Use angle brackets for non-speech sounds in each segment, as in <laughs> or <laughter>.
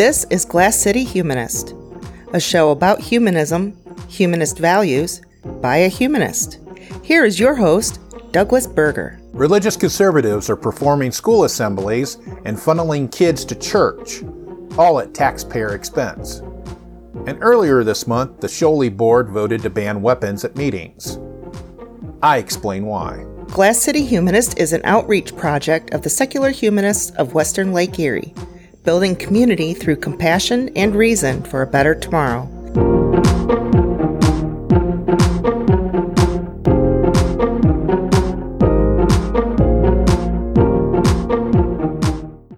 This is Glass City Humanist, a show about humanism, humanist values, by a humanist. Here is your host, Douglas Berger. Religious conservatives are performing school assemblies and funneling kids to church, all at taxpayer expense. And earlier this month, the Sholey board voted to ban weapons at meetings. I explain why. Glass City Humanist is an outreach project of the secular humanists of Western Lake Erie, building community through compassion and reason for a better tomorrow.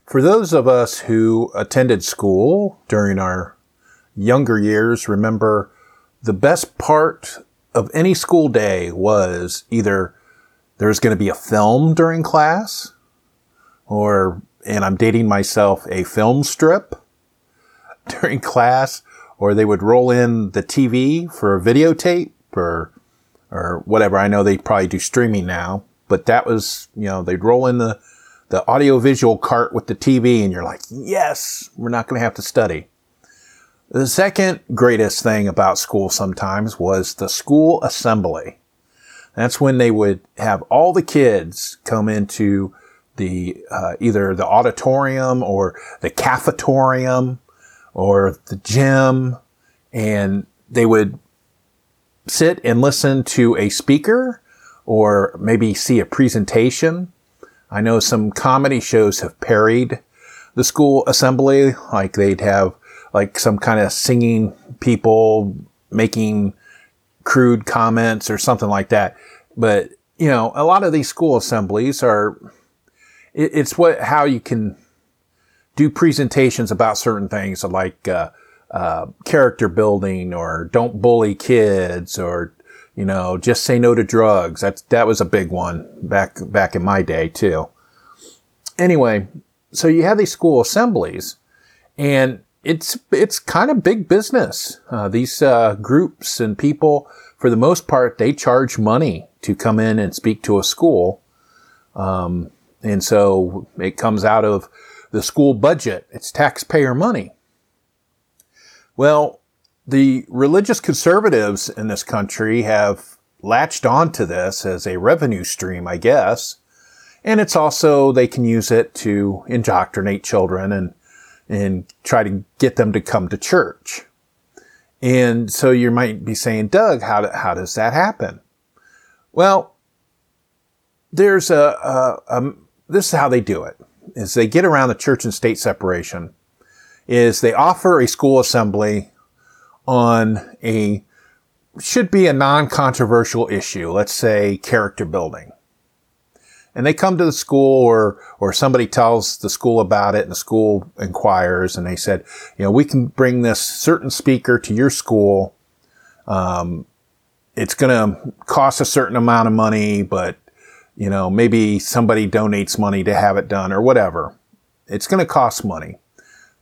For those of us who attended school during our younger years, remember the best part of any school day was either there's going to be a film during class or, and I'm dating myself, a film strip <laughs> during class, or they would roll in the TV for a videotape or, or whatever. I know they probably do streaming now, but that was, you know, they'd roll in the, the audiovisual cart with the TV and you're like, yes, we're not going to have to study. The second greatest thing about school sometimes was the school assembly. That's when they would have all the kids come into the uh, either the auditorium or the cafetorium or the gym, and they would sit and listen to a speaker or maybe see a presentation I know some comedy shows have parried the school assembly, like they'd have like some kind of singing people making crude comments or something like that. But, you know, a lot of these school assemblies are, it, it's what, how you can do presentations about certain things like, uh, uh, character building or don't bully kids or you know, just say no to drugs. That's, that was a big one back, back in my day too. Anyway, so you have these school assemblies and it's, it's kind of big business. Uh, these, uh, groups and people, for the most part, they charge money to come in and speak to a school. Um, and so it comes out of the school budget. It's taxpayer money. Well, the religious conservatives in this country have latched onto this as a revenue stream, I guess. And it's also, they can use it to indoctrinate children and, and try to get them to come to church. And so you might be saying, Doug, how, do, how does that happen? Well, there's a, a, a, this is how they do it is they get around the church and state separation is they offer a school assembly on a should be a non-controversial issue. Let's say character building. And they come to the school or, or somebody tells the school about it and the school inquires and they said, you know, we can bring this certain speaker to your school. Um, it's going to cost a certain amount of money, but you know, maybe somebody donates money to have it done or whatever. It's going to cost money.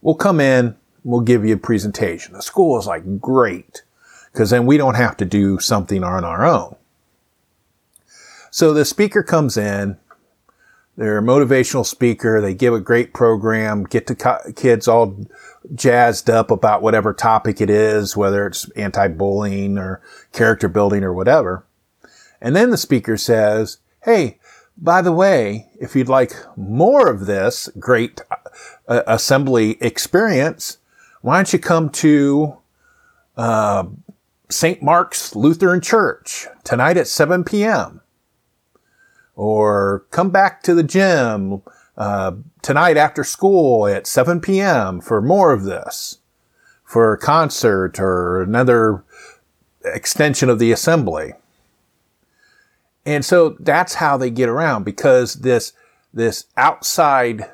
We'll come in, we'll give you a presentation. The school is like, great, because then we don't have to do something on our own. So the speaker comes in, they're a motivational speaker, they give a great program, get the kids all jazzed up about whatever topic it is, whether it's anti-bullying or character building or whatever. And then the speaker says, Hey, by the way, if you'd like more of this great uh, assembly experience, why don't you come to uh, St. Mark's Lutheran Church tonight at 7 p.m. Or come back to the gym uh, tonight after school at 7 p.m. for more of this, for a concert or another extension of the assembly. And so that's how they get around because this, this outside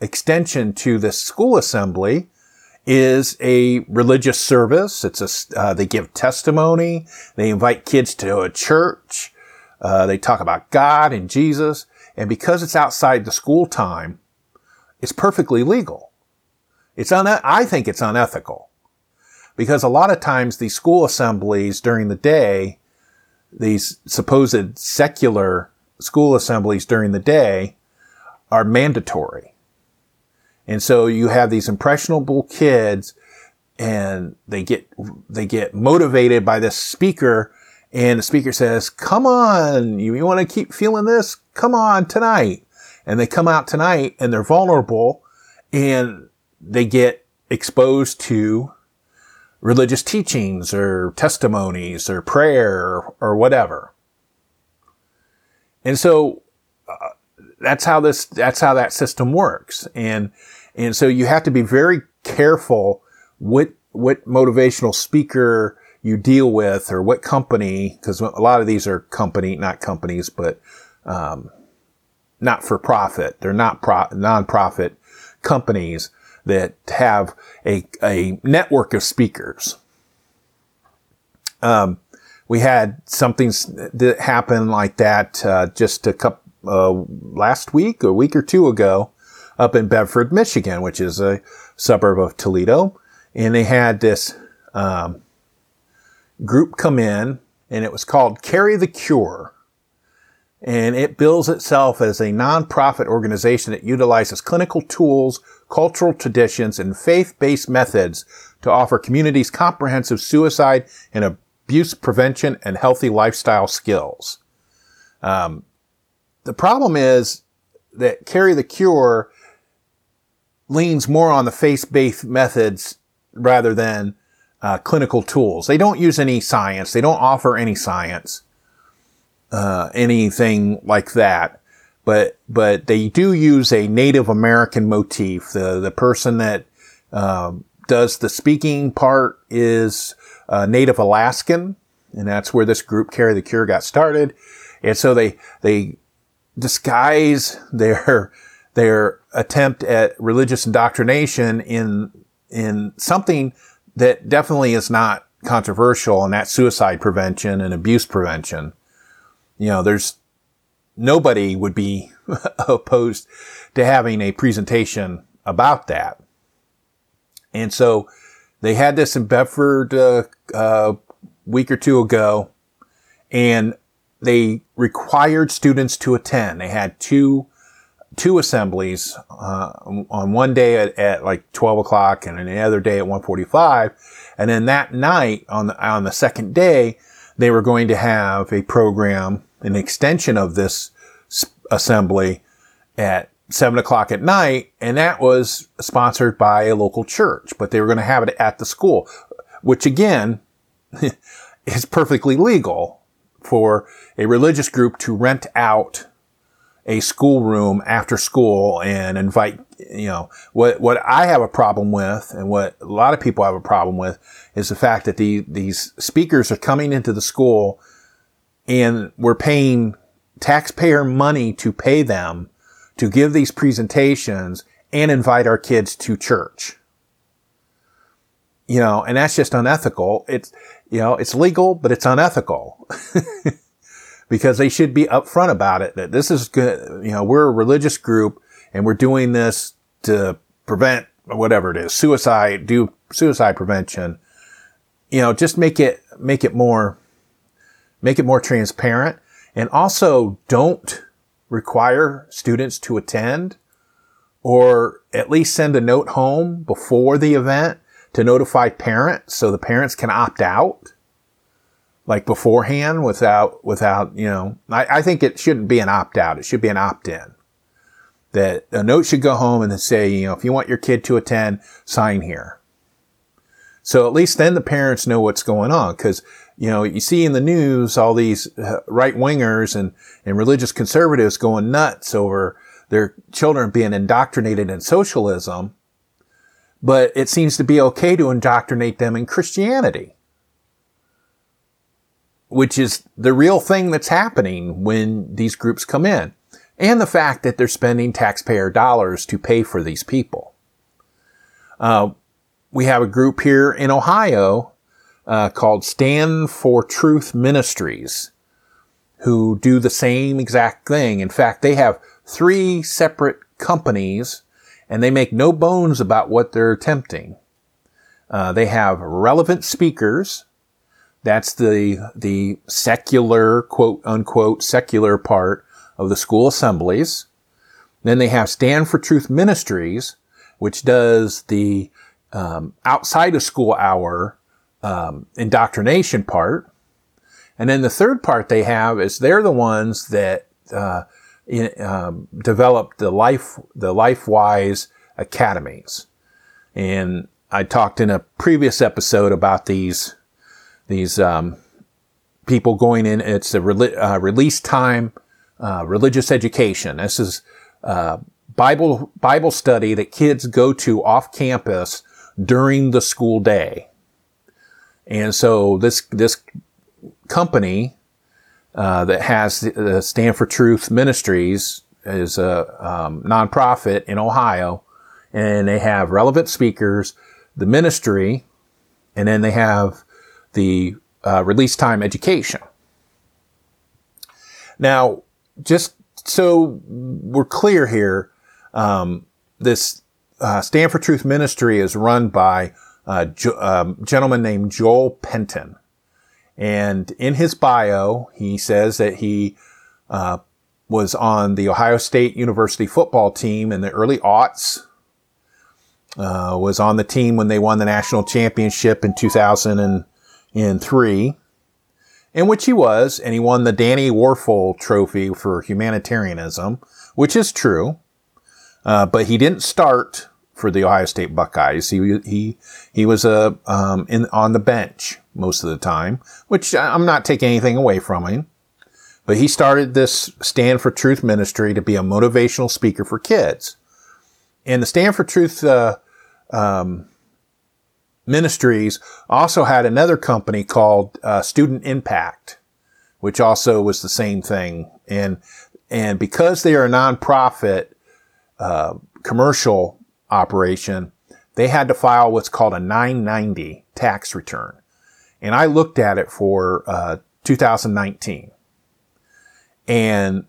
extension to the school assembly is a religious service. It's a, uh, they give testimony. They invite kids to a church. Uh, they talk about God and Jesus. And because it's outside the school time, it's perfectly legal. It's un- I think it's unethical because a lot of times these school assemblies during the day, these supposed secular school assemblies during the day are mandatory. And so you have these impressionable kids and they get, they get motivated by this speaker and the speaker says, come on, you, you want to keep feeling this? Come on tonight. And they come out tonight and they're vulnerable and they get exposed to religious teachings or testimonies or prayer or, whatever. And so uh, that's how this, that's how that system works. And, and so you have to be very careful what, what motivational speaker you deal with or what company, because a lot of these are company, not companies, but, um, not for profit. They're not pro- non-profit companies that have a, a network of speakers. Um, we had something that happened like that uh, just a couple uh, last week, a week or two ago, up in Bedford, Michigan, which is a suburb of Toledo, and they had this um, group come in, and it was called Carry the Cure. And it bills itself as a nonprofit organization that utilizes clinical tools, cultural traditions, and faith-based methods to offer communities comprehensive suicide and abuse prevention and healthy lifestyle skills. Um, the problem is that Carry the Cure leans more on the faith-based methods rather than uh, clinical tools. They don't use any science. They don't offer any science uh, anything like that. But but they do use a Native American motif. The the person that um, does the speaking part is uh, Native Alaskan, and that's where this group Carry the Cure got started. And so they they disguise their <laughs> their attempt at religious indoctrination in in something that definitely is not controversial, and that's suicide prevention and abuse prevention you know, there's nobody would be <laughs> opposed to having a presentation about that. And so they had this in Bedford uh, a uh, week or two ago, and they required students to attend. They had two two assemblies uh, on one day at, at, like 12 o'clock and another day at 1:45, and then that night on the on the second day they were going to have a program, an extension of this assembly at seven o'clock at night. And that was sponsored by a local church, but they were going to have it at the school, which again <laughs> is perfectly legal for a religious group to rent out a schoolroom after school and invite, you know, what, what I have a problem with and what a lot of people have a problem with is the fact that the, these speakers are coming into the school and we're paying taxpayer money to pay them to give these presentations and invite our kids to church. You know, and that's just unethical. It's, you know, it's legal, but it's unethical. <laughs> because they should be upfront about it that this is good. You know, we're a religious group and we're doing this to prevent whatever it is, suicide, do suicide prevention. You know, just make it, make it more, make it more transparent and also don't require students to attend or at least send a note home before the event to notify parents so the parents can opt out like beforehand without, without, you know, I, I think it shouldn't be an opt out. It should be an opt in. That a note should go home and then say, you know, if you want your kid to attend, sign here. So at least then the parents know what's going on. Cause, you know, you see in the news all these uh, right wingers and, and religious conservatives going nuts over their children being indoctrinated in socialism. But it seems to be okay to indoctrinate them in Christianity which is the real thing that's happening when these groups come in. And the fact that they're spending taxpayer dollars to pay for these people. Uh, we have a group here in Ohio uh, called Stand for Truth Ministries who do the same exact thing. In fact, they have three separate companies and they make no bones about what they're attempting. Uh, they have relevant speakers that's the, the secular, quote unquote, secular part of the school assemblies. Then they have Stand for Truth Ministries, which does the um, outside of school hour um, indoctrination part. And then the third part they have is they're the ones that uh, in, um, developed the life the LifeWise academies. And I talked in a previous episode about these these um, people going in. It's a re- uh, release time uh, religious education. This is uh, Bible Bible study that kids go to off campus during the school day. And so this this company uh, that has the Stand for Truth Ministries is a um, nonprofit in Ohio, and they have relevant speakers, the ministry, and then they have the uh, release time education. Now, just so we're clear here, um, this uh, Stand for Truth Ministry is run by a jo- um, gentleman named Joel Penton. And in his bio, he says that he uh, was on the Ohio State University football team in the early aughts. Uh, was on the team when they won the national championship in 2003, in which he was, and he won the Danny Wuerffel Trophy for humanitarianism, which is true. Uh, but he didn't start for the Ohio State Buckeyes. He he he was a uh, um, in on the bench most of the time, which I'm not taking anything away from him. But he started this Stand for Truth ministry to be a motivational speaker for kids, and the Stand for Truth uh, um, ministries also had another company called uh, Student Impact, which also was the same thing. And and because they are a nonprofit uh, commercial operation, they had to file what's called a 990 tax return. And I looked at it for uh, 2019. And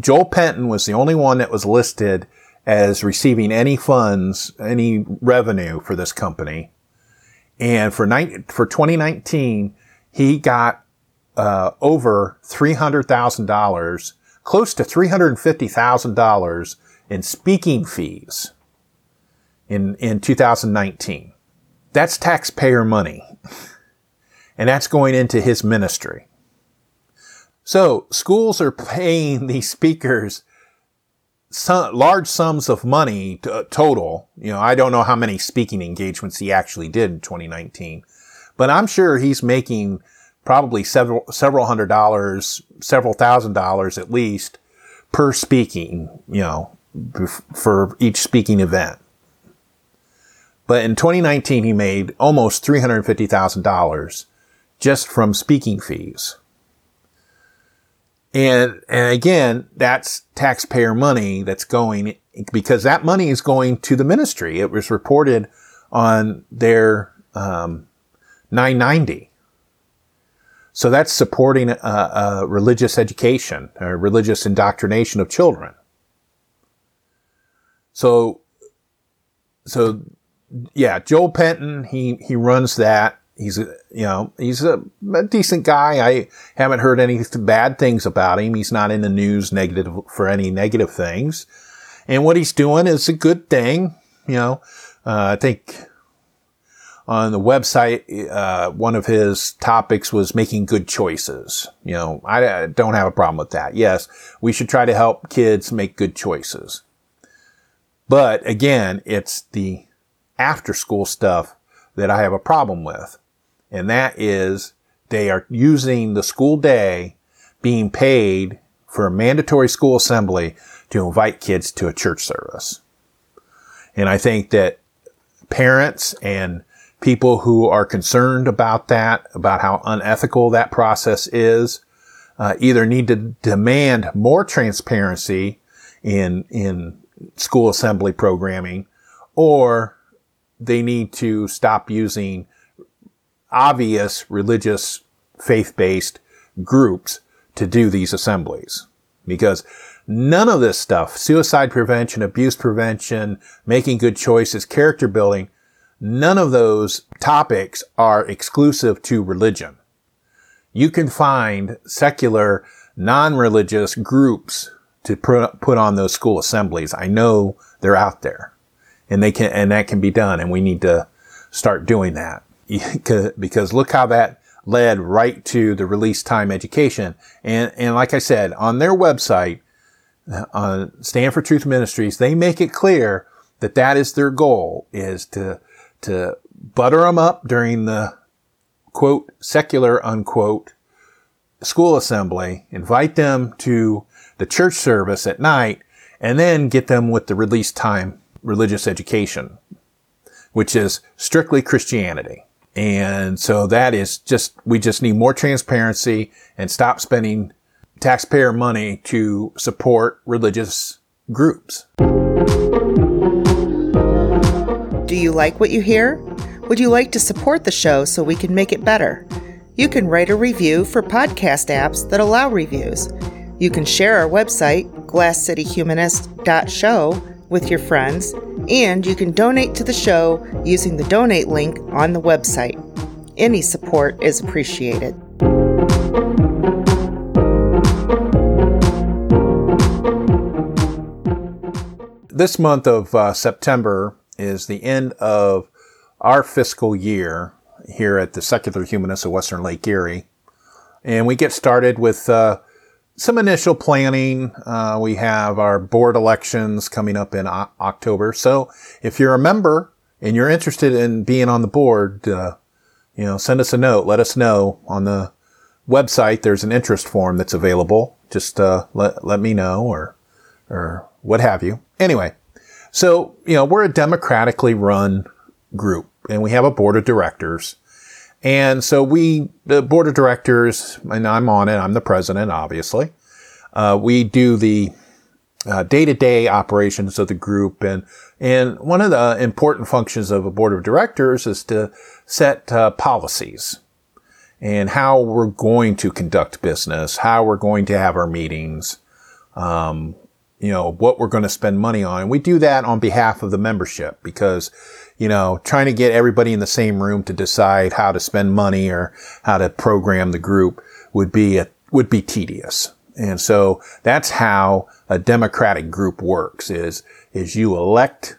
Joel Penton was the only one that was listed as receiving any funds, any revenue for this company. And for, for 2019, he got uh, over $300,000, close to $350,000 in speaking fees in, in 2019. That's taxpayer money. And that's going into his ministry. So schools are paying these speakers some, large sums of money uh, total. You know, I don't know how many speaking engagements he actually did in 2019, but I'm sure he's making probably several, several hundred dollars, several thousand dollars at least per speaking, you know, for each speaking event. But in 2019, he made almost $350,000 just from speaking fees. And, and again, that's taxpayer money that's going because that money is going to the ministry. It was reported on their, um, 990. So that's supporting a, religious education, a religious indoctrination of children. So, so yeah, Joel Penton, he, he runs that. He's a, you know, he's a, a, decent guy. I haven't heard any bad things about him. He's not in the news negative for any negative things. And what he's doing is a good thing. You know, uh, I think on the website, uh, one of his topics was making good choices. You know, I, I don't have a problem with that. Yes, we should try to help kids make good choices. But again, it's the after school stuff that I have a problem with. And that is they are using the school day being paid for a mandatory school assembly to invite kids to a church service. And I think that parents and people who are concerned about that, about how unethical that process is, uh, either need to demand more transparency in, in school assembly programming, or they need to stop using obvious religious faith-based groups to do these assemblies. Because none of this stuff, suicide prevention, abuse prevention, making good choices, character building, none of those topics are exclusive to religion. You can find secular, non-religious groups to put on those school assemblies. I know they're out there. and they can, and that can be done. And we need to start doing that <laughs> because look how that led right to the release time education. And, and like I said, on their website, uh, on Stand for Truth Ministries, they make it clear that that is their goal is to, to butter them up during the quote, secular unquote school assembly, invite them to the church service at night, and then get them with the release time religious education, which is strictly Christianity. And so that is just, we just need more transparency and stop spending taxpayer money to support religious groups. Do you like what you hear? Would you like to support the show so we can make it better? You can write a review for podcast apps that allow reviews. You can share our website, glasscityhumanist.show, with your friends, and you can donate to the show using the donate link on the website. Any support is appreciated. This month of uh, September is the end of our fiscal year here at the Secular Humanists of Western Lake Erie. And we get started with uh, some initial planning. Uh, we have our board elections coming up in o- October. So if you're a member and you're interested in being on the board, uh, you know, send us a note. Let us know on the website. There's an interest form that's available. Just uh, let let me know or or what have you. Anyway, so you know, we're a democratically run group and we have a board of directors. And so we, the board of directors, and I'm on it, I'm the president, obviously. Uh, we do the day to day operations of the group. And, and one of the important functions of a board of directors is to set uh, policies and how we're going to conduct business, how we're going to have our meetings, um, you know, what we're going to spend money on. And we do that on behalf of the membership because you know, trying to get everybody in the same room to decide how to spend money or how to program the group would be a, would be tedious. And so that's how a democratic group works is, is you elect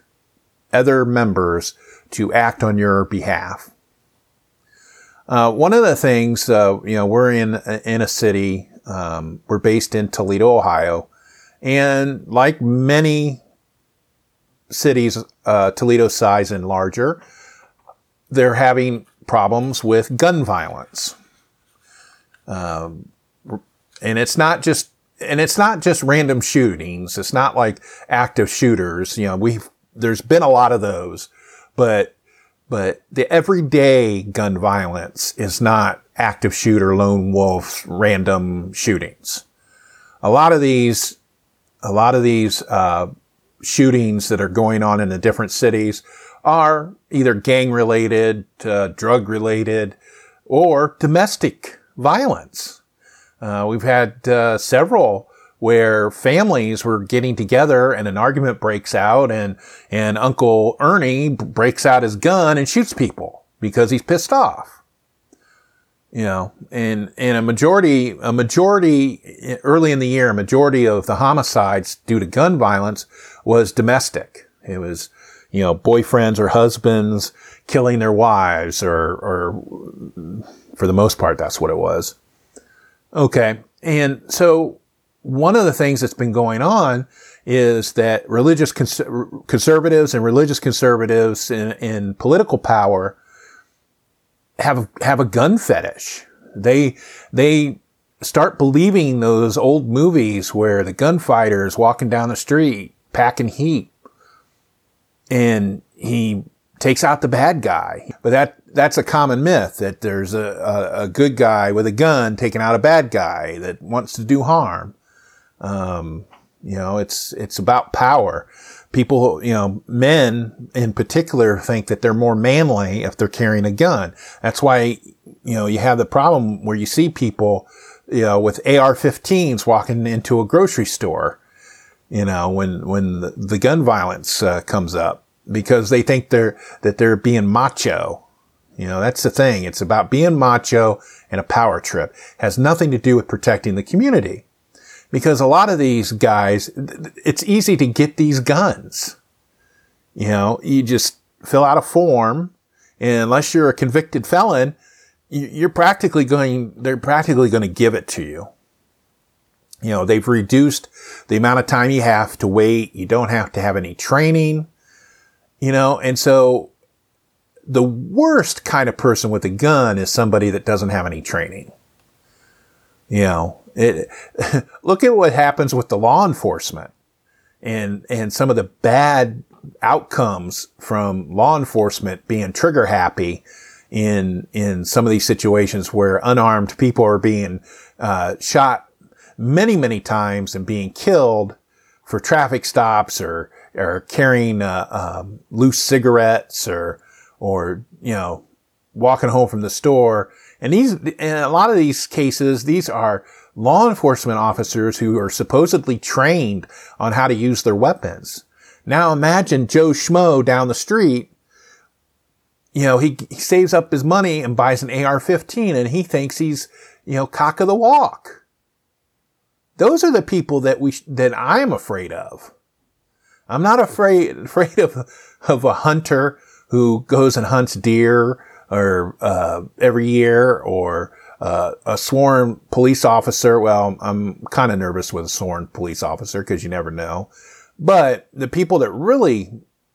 other members to act on your behalf. Uh, one of the things, uh, you know, we're in, in a city, um, we're based in Toledo, Ohio, and like many cities, uh, Toledo size and larger, they're having problems with gun violence. Um, and it's not just and it's not just random shootings. It's not like active shooters. You know, we've there's been a lot of those, but but the everyday gun violence is not active shooter, lone wolf, random shootings. A lot of these, a lot of these uh, shootings that are going on in the different cities are either gang related, uh, drug related, or domestic violence. Uh, we've had uh, several where families were getting together and an argument breaks out and, and Uncle Ernie breaks out his gun and shoots people because he's pissed off you know, and, and a majority, a majority early in the year, a majority of the homicides due to gun violence was domestic. It was, you know, boyfriends or husbands killing their wives or, or for the most part, that's what it was. Okay. And so one of the things that's been going on is that religious cons- conservatives and religious conservatives in, in political power have have a gun fetish. They they start believing those old movies where the gunfighter is walking down the street packing heat and he takes out the bad guy. But that that's a common myth that there's a, a, a good guy with a gun taking out a bad guy that wants to do harm. Um, you know, it's it's about power people, you know, men in particular think that they're more manly if they're carrying a gun. That's why, you know, you have the problem where you see people, you know, with AR-15s walking into a grocery store, you know, when, when the, the gun violence uh, comes up because they think they're, that they're being macho. You know, that's the thing. It's about being macho and a power trip. It has nothing to do with protecting the community because a lot of these guys, it's easy to get these guns. You know, you just fill out a form and unless you're a convicted felon, you're practically going, they're practically going to give it to you. You know, they've reduced the amount of time you have to wait. You don't have to have any training, you know, and so the worst kind of person with a gun is somebody that doesn't have any training. You know, it, <laughs> look at what happens with the law enforcement and, and some of the bad outcomes from law enforcement being trigger happy in, in some of these situations where unarmed people are being, uh, shot many, many times and being killed for traffic stops or, or carrying, uh, um, loose cigarettes or, or, you know, walking home from the store. And these, in a lot of these cases, these are law enforcement officers who are supposedly trained on how to use their weapons. Now imagine Joe Schmo down the street. You know, he, he saves up his money and buys an AR-15 and he thinks he's, you know, cock of the walk. Those are the people that we, that I'm afraid of. I'm not afraid, <laughs> afraid of, of a hunter who goes and hunts deer or uh, every year or uh, a sworn police officer. Well, I'm kind of nervous with a sworn police officer because you never know. But the people that really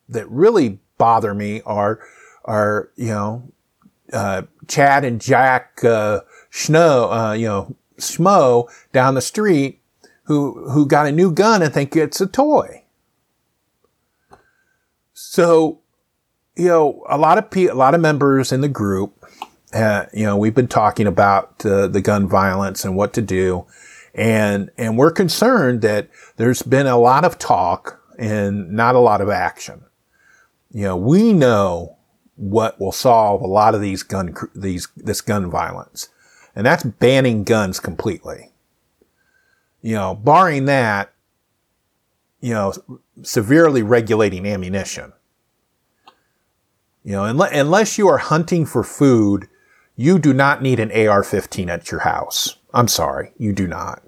that really bother me are are you know uh, Chad and Jack uh, Snow, uh, you know Schmo down the street who who got a new gun and think it's a toy. So you know, a lot of pe- a lot of members in the group, uh, you know, we've been talking about uh, the gun violence and what to do, and and we're concerned that there's been a lot of talk and not a lot of action. You know, we know what will solve a lot of these gun these this gun violence, and that's banning guns completely. You know, barring that, you know, severely regulating ammunition you know, unless you are hunting for food, you do not need an AR-15 at your house. I'm sorry, you do not.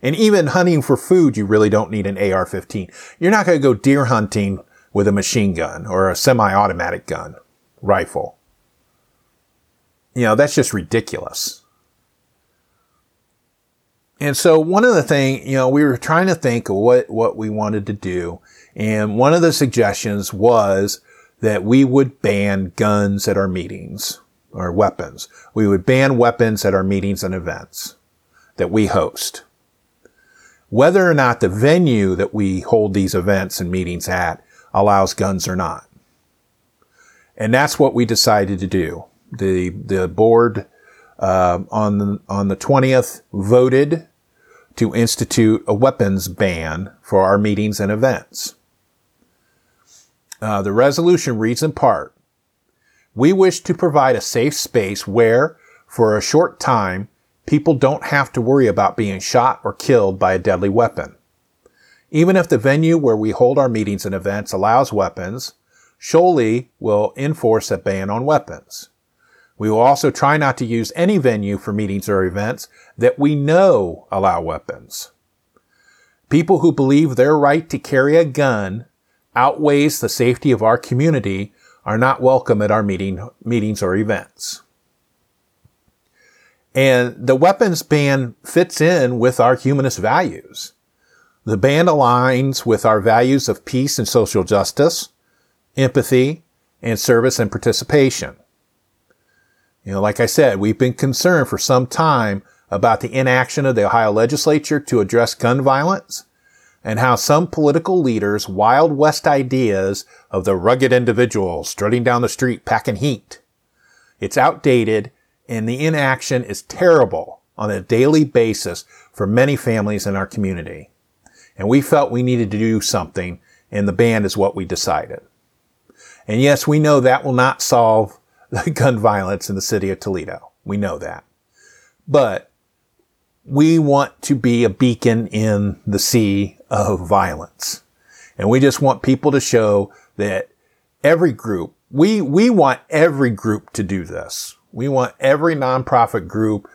And even hunting for food, you really don't need an AR-15. You're not going to go deer hunting with a machine gun or a semi-automatic gun, rifle. You know, that's just ridiculous. And so one of the thing, you know, we were trying to think of what, what we wanted to do. And one of the suggestions was that we would ban guns at our meetings or weapons. We would ban weapons at our meetings and events that we host. Whether or not the venue that we hold these events and meetings at allows guns or not. And that's what we decided to do. The, the board, uh, on the, on the 20th voted to institute a weapons ban for our meetings and events. Uh, the resolution reads in part, we wish to provide a safe space where, for a short time, people don't have to worry about being shot or killed by a deadly weapon. Even if the venue where we hold our meetings and events allows weapons, Shoaley will enforce a ban on weapons. We will also try not to use any venue for meetings or events that we know allow weapons. People who believe their right to carry a gun outweighs the safety of our community are not welcome at our meeting, meetings or events. And the weapons ban fits in with our humanist values. The ban aligns with our values of peace and social justice, empathy, and service and participation. You know, like I said, we've been concerned for some time about the inaction of the Ohio legislature to address gun violence and how some political leaders' Wild West ideas of the rugged individual strutting down the street packing heat. It's outdated and the inaction is terrible on a daily basis for many families in our community. And we felt we needed to do something and the ban is what we decided. And yes, we know that will not solve <laughs> the gun violence in the city of Toledo. We know that. But we want to be a beacon in the sea of violence. And we just want people to show that every group, we, we want every group to do this. We want every nonprofit group,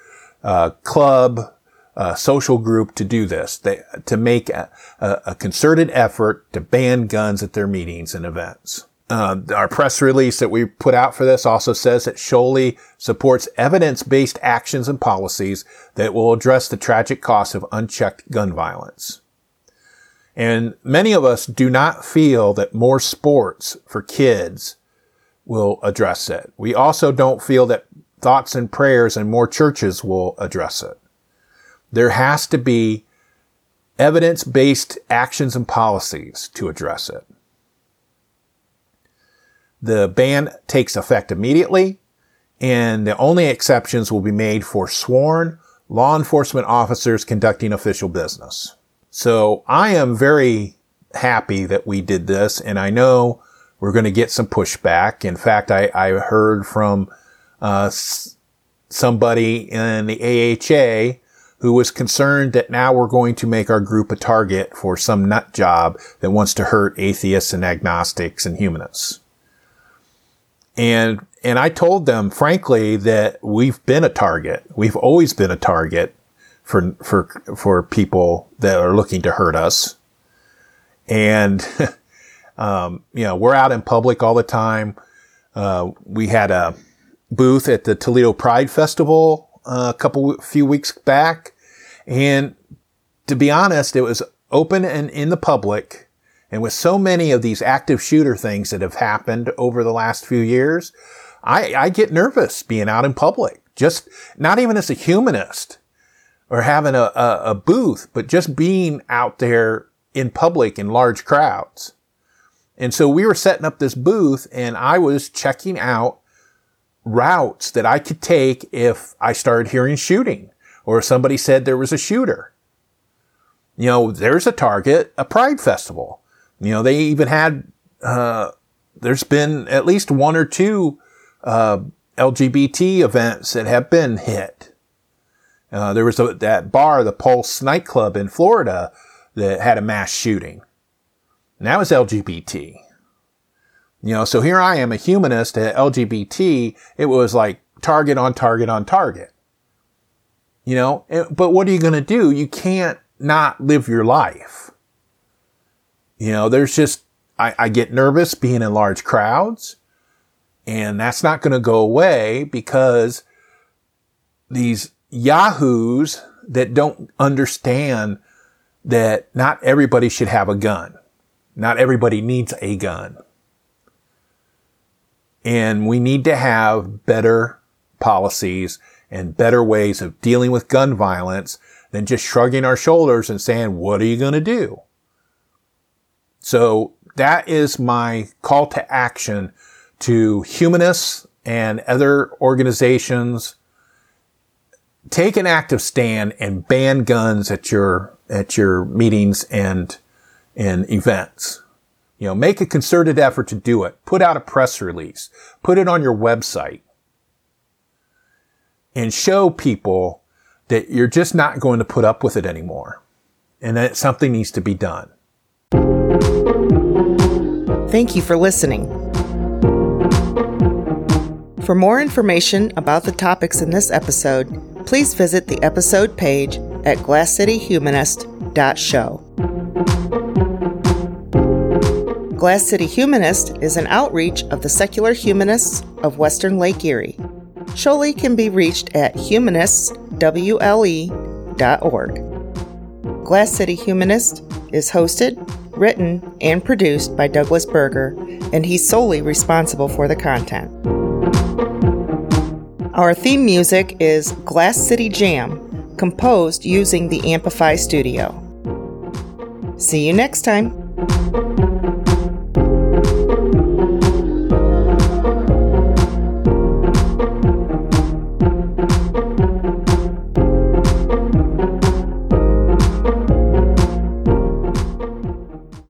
uh, club, uh, social group to do this, they, to make a, a, concerted effort to ban guns at their meetings and events. Uh, our press release that we put out for this also says that Sholey supports evidence-based actions and policies that will address the tragic cost of unchecked gun violence. And many of us do not feel that more sports for kids will address it. We also don't feel that thoughts and prayers and more churches will address it. There has to be evidence based actions and policies to address it. The ban takes effect immediately, and the only exceptions will be made for sworn law enforcement officers conducting official business. So I am very happy that we did this, and I know we're going to get some pushback. In fact, I, I heard from uh, somebody in the AHA who was concerned that now we're going to make our group a target for some nut job that wants to hurt atheists and agnostics and humanists. And, and I told them, frankly, that we've been a target. We've always been a target for, for, for people that are looking to hurt us. And, <laughs> um, you know, we're out in public all the time. Uh, we had a booth at the Toledo Pride Festival a couple few weeks back, and to be honest, it was open and in the public. And with so many of these active shooter things that have happened over the last few years, I, I get nervous being out in public. Just not even as a humanist or having a, a, a booth, but just being out there in public in large crowds. And so we were setting up this booth and I was checking out routes that I could take if I started hearing shooting or somebody said there was a shooter. You know, there's a target, a pride festival. You know, they even had, uh, there's been at least one or two, uh, LGBT events that have been hit. Uh, there was a, that bar, the Pulse nightclub in Florida that had a mass shooting. And that was LGBT. You know, so here I am, a humanist at LGBT. It was like target on target on target. You know, but what are you going to do? You can't not live your life. You know, there's just, I, I get nervous being in large crowds and that's not going to go away because these yahoos that don't understand that not everybody should have a gun. Not everybody needs a gun. And we need to have better policies and better ways of dealing with gun violence than just shrugging our shoulders and saying, what are you going to do? So that is my call to action to humanists and other organizations. Take an active stand and ban guns at your, at your meetings and, and events. You know, make a concerted effort to do it. Put out a press release. Put it on your website and show people that you're just not going to put up with it anymore and that something needs to be done. Thank you for listening. For more information about the topics in this episode, please visit the episode page at glasscityhumanist.show. Glass City Humanist is an outreach of the secular humanists of Western Lake Erie. Sholey can be reached at humanistswle.org. Glass City Humanist is hosted, written, and produced by Douglas Berger, and he's solely responsible for the content. Our theme music is Glass City Jam, composed using the Amplify Studio. See you next time.